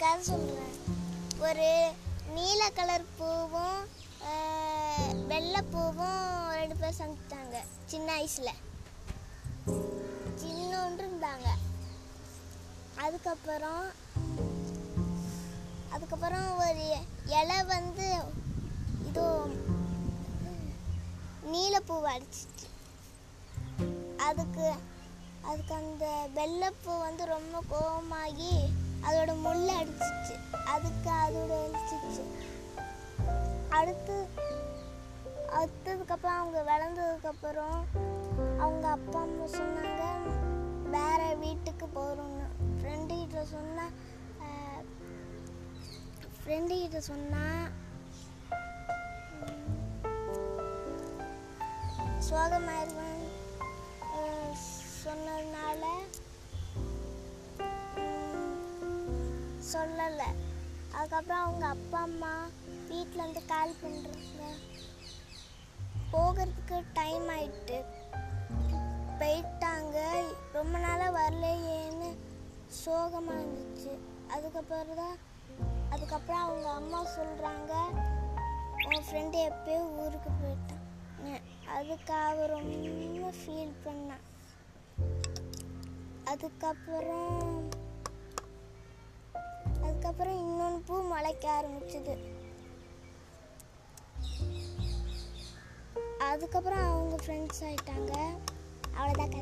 கதை சொல்கிறேன் ஒரு நீல கலர் பூவும் வெள்ளைப்பூவும் வெள்ளை பூவும் ரெண்டு பேர் சந்தித்தாங்க சின்ன வயசில். சின்னொன்று இருந்தாங்க. அதுக்கப்புறம் அதுக்கப்புறம் ஒரு இலை வந்து இதோ நீலப்பூவை அடிச்சிச்சு அதுக்கு அதுக்கு அந்த வெள்ளைப்பூ வந்து ரொம்ப கோவமாகி அதோட முள்ள அடிச்சிச்சு. அதுக்கு அதோட அழிச்சிச்சு அடுத்து அடுத்ததுக்கப்புறம் அவங்க வளர்ந்ததுக்கப்புறம் அவங்க அப்பா அம்மா சொன்னாங்க வேற வீட்டுக்கு போகிறோம்னு ஃப்ரெண்டு கிட்ட சொன்னால் ஃப்ரெண்டு கிட்ட சொன்னா சோகமாயிருவேன் சொன்னதுனால சொல்லலை. அதுக்கப்புறம் அவங்க அப்பா அம்மா வீட்டில் வந்து கால் பண்ணுறாங்க போகிறதுக்கு டைம் ஆயிட்டு. போயிட்டாங்க. ரொம்ப நாளாக வரலையேன்னு சோகமாக இருந்துச்சு. அதுக்கப்புறம் தான் அதுக்கப்புறம் அவங்க அம்மா சொல்கிறாங்க உன் ஃப்ரெண்டு எப்பயோ ஊருக்கு போயிட்டான். அதுக்காக ரொம்ப ஃபீல் பண்ணேன். அதுக்கப்புறம் முளைக்க ஆரம்பிச்சது. அதுக்கப்புறம் அவங்க ஃப்ரெண்ட்ஸ் ஆயிட்டாங்க. அவ்வளோதான்